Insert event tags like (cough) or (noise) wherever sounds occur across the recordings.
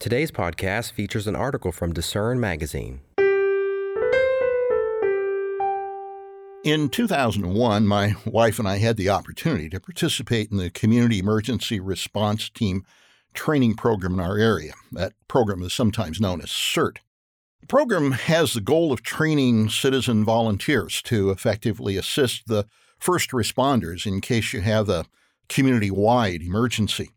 Today's podcast features an article from Discern Magazine. In 2001, my wife and I had the opportunity to participate in the Community Emergency Response Team training program in our area. That program is sometimes known as CERT. The program has the goal of training citizen volunteers to effectively assist the first responders in case you have a community wide emergency.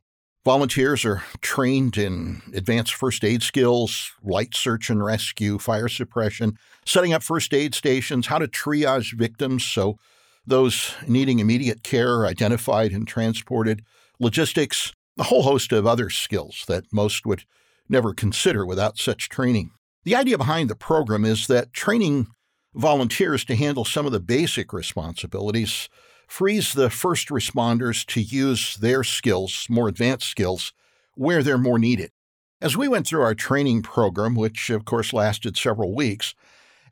Volunteers are trained in advanced first aid skills, light search and rescue, fire suppression, setting up first aid stations, how to triage victims so those needing immediate care are identified and transported, logistics, a whole host of other skills that most would never consider without such training. The idea behind the program is that training volunteers to handle some of the basic responsibilities frees the first responders to use their skills, more advanced skills, where they're more needed. As we went through our training program, which of course lasted several weeks,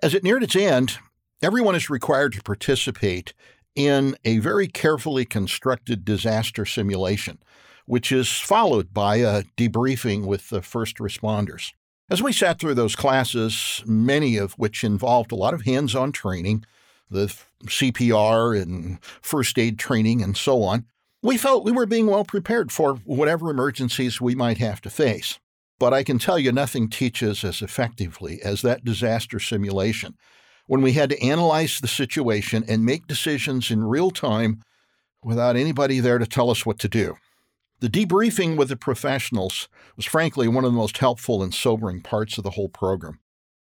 as it neared its end, everyone is required to participate in a very carefully constructed disaster simulation, which is followed by a debriefing with the first responders. As we sat through those classes, many of which involved a lot of hands on training, the CPR and first aid training and so on, we felt we were being well prepared for whatever emergencies we might have to face. But I can tell you nothing teaches as effectively as that disaster simulation when we had to analyze the situation and make decisions in real time without anybody there to tell us what to do. The debriefing with the professionals was frankly one of the most helpful and sobering parts of the whole program.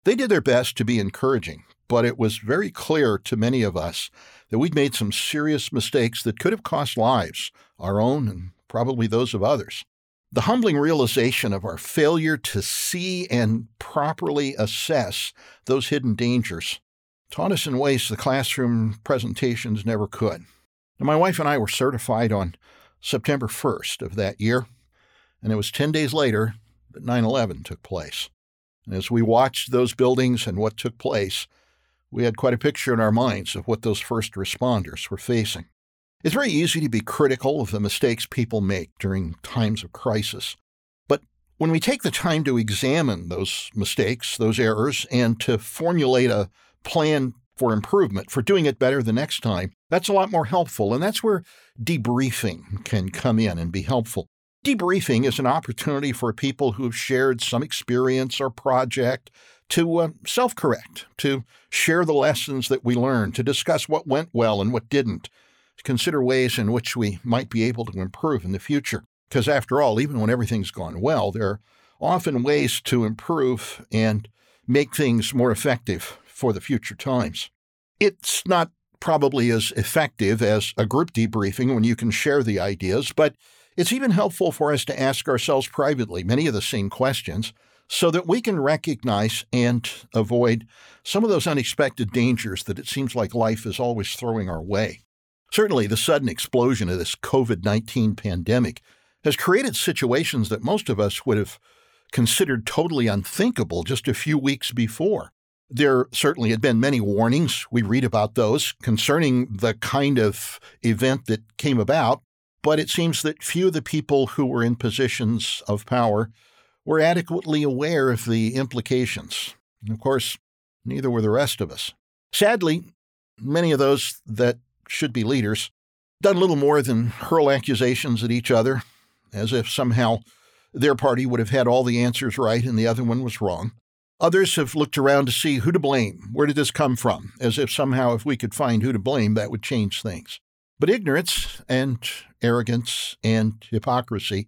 They did their best to be encouraging, but it was very clear to many of us that we'd made some serious mistakes that could have cost lives, our own and probably those of others. The humbling realization of our failure to see and properly assess those hidden dangers taught us in ways the classroom presentations never could. Now, my wife and I were certified on September 1st of that year, and it was 10 days later that 9 11 took place. And as we watched those buildings and what took place, we had quite a picture in our minds of what those first responders were facing. It's very easy to be critical of the mistakes people make during times of crisis. But when we take the time to examine those mistakes, those errors, and to formulate a plan for improvement, for doing it better the next time, that's a lot more helpful. And that's where debriefing can come in and be helpful. Debriefing is an opportunity for people who've shared some experience or project to uh, self correct, to share the lessons that we learned, to discuss what went well and what didn't, to consider ways in which we might be able to improve in the future. Because after all, even when everything's gone well, there are often ways to improve and make things more effective for the future times. It's not probably as effective as a group debriefing when you can share the ideas, but it's even helpful for us to ask ourselves privately many of the same questions so that we can recognize and avoid some of those unexpected dangers that it seems like life is always throwing our way. Certainly, the sudden explosion of this COVID 19 pandemic has created situations that most of us would have considered totally unthinkable just a few weeks before. There certainly had been many warnings. We read about those concerning the kind of event that came about, but it seems that few of the people who were in positions of power were adequately aware of the implications. And of course, neither were the rest of us. Sadly, many of those that should be leaders done little more than hurl accusations at each other, as if somehow their party would have had all the answers right and the other one was wrong. Others have looked around to see who to blame. Where did this come from? As if somehow, if we could find who to blame, that would change things. But ignorance and arrogance and hypocrisy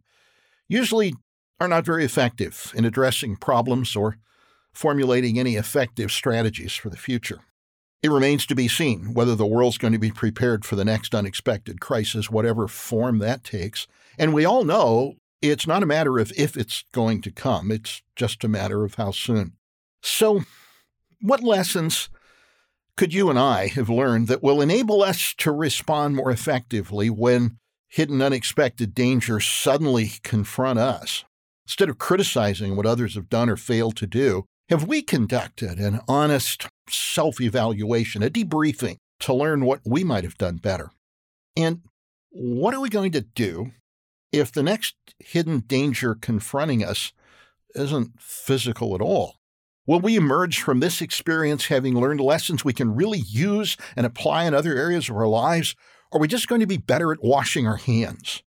usually are not very effective in addressing problems or formulating any effective strategies for the future. It remains to be seen whether the world's going to be prepared for the next unexpected crisis, whatever form that takes. And we all know it's not a matter of if it's going to come, it's just a matter of how soon. So, what lessons could you and I have learned that will enable us to respond more effectively when hidden unexpected dangers suddenly confront us? Instead of criticizing what others have done or failed to do, have we conducted an honest self evaluation, a debriefing to learn what we might have done better? And what are we going to do if the next hidden danger confronting us isn't physical at all. Will we emerge from this experience having learned lessons we can really use and apply in other areas of our lives? Are we just going to be better at washing our hands?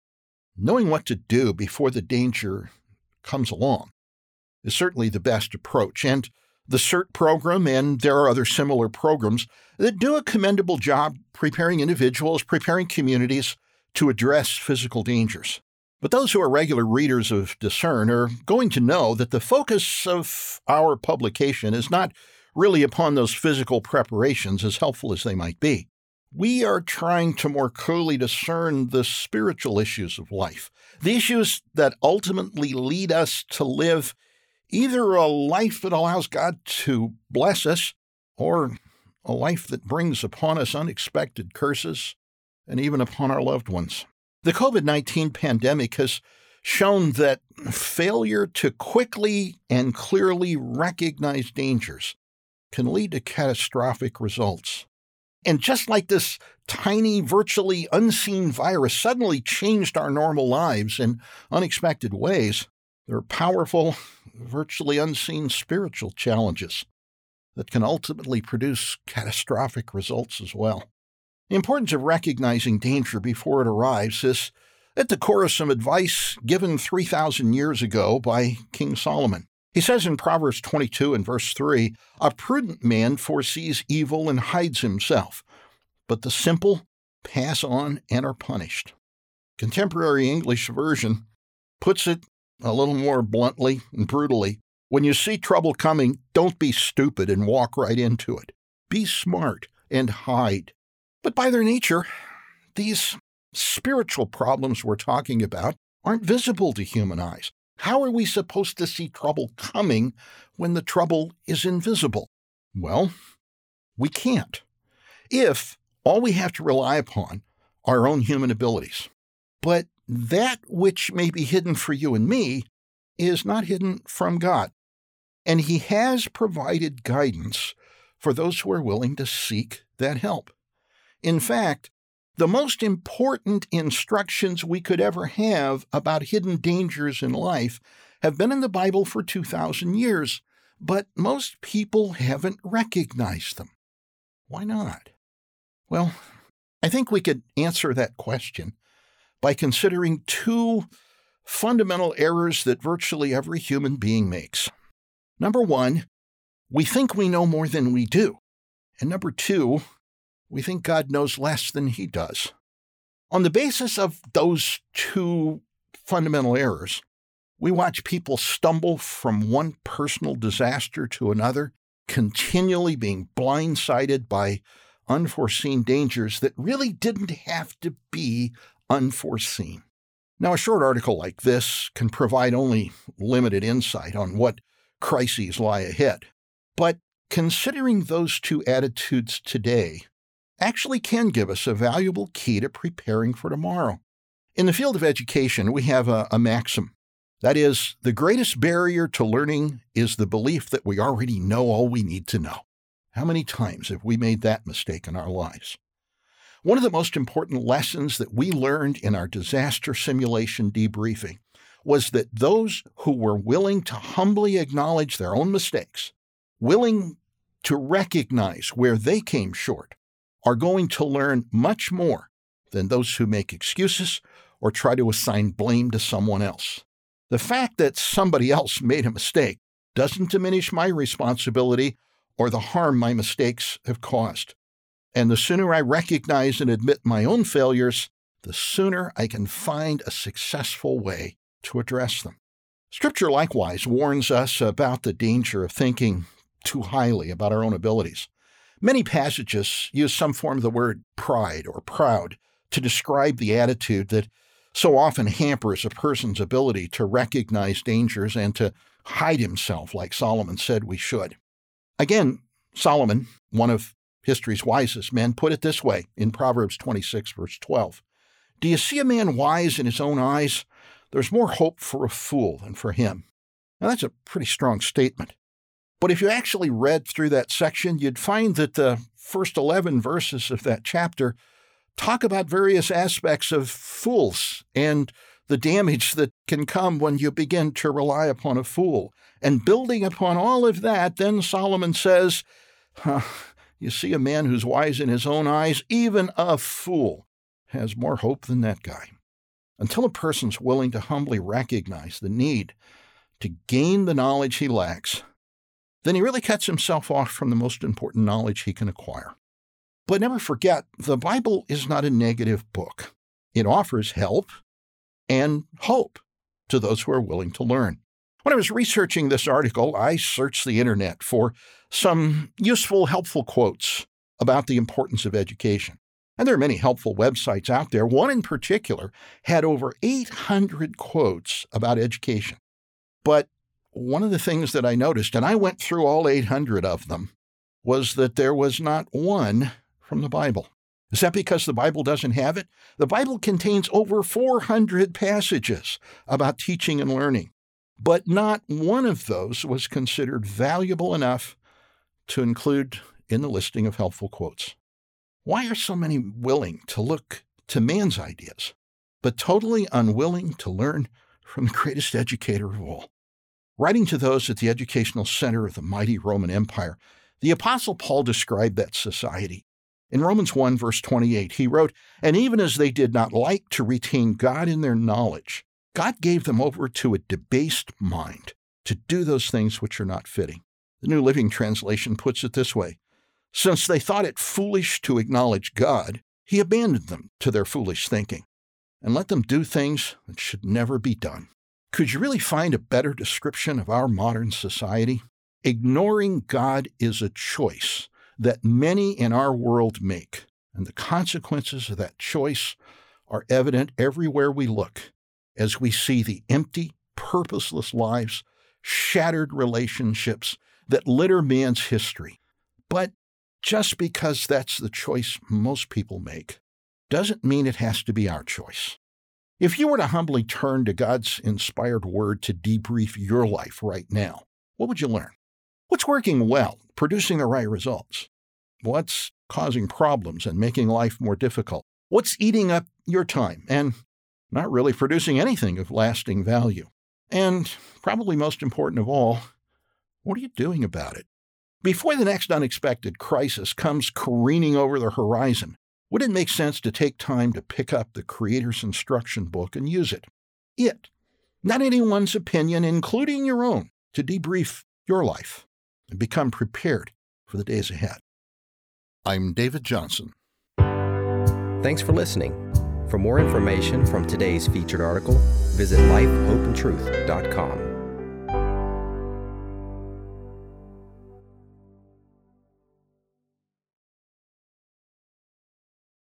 Knowing what to do before the danger comes along is certainly the best approach. And the CERT program, and there are other similar programs that do a commendable job preparing individuals, preparing communities to address physical dangers. But those who are regular readers of Discern are going to know that the focus of our publication is not really upon those physical preparations, as helpful as they might be. We are trying to more clearly discern the spiritual issues of life, the issues that ultimately lead us to live either a life that allows God to bless us or a life that brings upon us unexpected curses and even upon our loved ones. The COVID 19 pandemic has shown that failure to quickly and clearly recognize dangers can lead to catastrophic results. And just like this tiny, virtually unseen virus suddenly changed our normal lives in unexpected ways, there are powerful, virtually unseen spiritual challenges that can ultimately produce catastrophic results as well. The importance of recognizing danger before it arrives is at the core of some advice given 3,000 years ago by King Solomon. He says in Proverbs 22 and verse 3 A prudent man foresees evil and hides himself, but the simple pass on and are punished. Contemporary English version puts it a little more bluntly and brutally when you see trouble coming, don't be stupid and walk right into it. Be smart and hide. But by their nature, these spiritual problems we're talking about aren't visible to human eyes. How are we supposed to see trouble coming when the trouble is invisible? Well, we can't. If all we have to rely upon are our own human abilities. But that which may be hidden for you and me is not hidden from God. And He has provided guidance for those who are willing to seek that help. In fact, the most important instructions we could ever have about hidden dangers in life have been in the Bible for 2,000 years, but most people haven't recognized them. Why not? Well, I think we could answer that question by considering two fundamental errors that virtually every human being makes. Number one, we think we know more than we do. And number two, we think God knows less than he does. On the basis of those two fundamental errors, we watch people stumble from one personal disaster to another, continually being blindsided by unforeseen dangers that really didn't have to be unforeseen. Now, a short article like this can provide only limited insight on what crises lie ahead. But considering those two attitudes today actually can give us a valuable key to preparing for tomorrow. In the field of education, we have a, a maxim. That is, the greatest barrier to learning is the belief that we already know all we need to know. How many times have we made that mistake in our lives? One of the most important lessons that we learned in our disaster simulation debriefing was that those who were willing to humbly acknowledge their own mistakes, willing to recognize where they came short, are going to learn much more than those who make excuses or try to assign blame to someone else. The fact that somebody else (laughs) made a mistake doesn't diminish my responsibility or the harm my mistakes have caused. And the sooner I recognize and admit my own failures, the sooner I can find a successful way to address them. Scripture likewise warns us about the danger of thinking too highly about our own abilities. Many passages use some form of the word pride or proud to describe the attitude that so often hampers a person's ability to recognize dangers and to hide himself, like Solomon said we should. Again, Solomon, one of history's wisest men, put it this way in Proverbs 26, verse 12 Do you see a man wise in his own eyes? There's more hope for a fool than for him. Now, that's a pretty strong statement. But if you actually read through that section, you'd find that the first 11 verses of that chapter talk about various aspects of fools and the damage that can come when you begin to rely upon a fool. And building upon all of that, then Solomon says, huh, You see a man who's wise in his own eyes, even a fool has more hope than that guy. Until a person's willing to humbly recognize the need to gain the knowledge he lacks, then he really cuts himself off from the most important knowledge he can acquire. But never forget, the Bible is not a negative book. It offers help and hope to those who are willing to learn. When I was researching this article, I searched the internet for some useful, helpful quotes about the importance of education. And there are many helpful websites out there. One in particular had over 800 quotes about education. But one of the things that I noticed, and I went through all 800 of them, was that there was not one from the Bible. Is that because the Bible doesn't have it? The Bible contains over 400 passages about teaching and learning, but not one of those was considered valuable enough to include in the listing of helpful quotes. Why are so many willing to look to man's ideas, but totally unwilling to learn from the greatest educator of all? Writing to those at the educational center of the mighty Roman Empire, the Apostle Paul described that society in Romans 1, verse 28, he wrote, And even as they did not like to retain God in their knowledge, God gave them over to a debased mind to do those things which are not fitting. The New Living Translation puts it this way Since they thought it foolish to acknowledge God, he abandoned them to their foolish thinking and let them do things that should never be done. Could you really find a better description of our modern society? Ignoring God is a choice that many in our world make. And the consequences of that choice are evident everywhere we look as we see the empty, purposeless lives, shattered relationships that litter man's history. But just because that's the choice most people make doesn't mean it has to be our choice. If you were to humbly turn to God's inspired word to debrief your life right now, what would you learn? What's working well, producing the right results? What's causing problems and making life more difficult? What's eating up your time and not really producing anything of lasting value? And probably most important of all, what are you doing about it? Before the next unexpected crisis comes careening over the horizon, would it make sense to take time to pick up the Creator's instruction book and use it? It, not anyone's opinion, including your own, to debrief your life and become prepared for the days ahead. I'm David Johnson. Thanks for listening. For more information from today's featured article, visit lifehopeandtruth.com.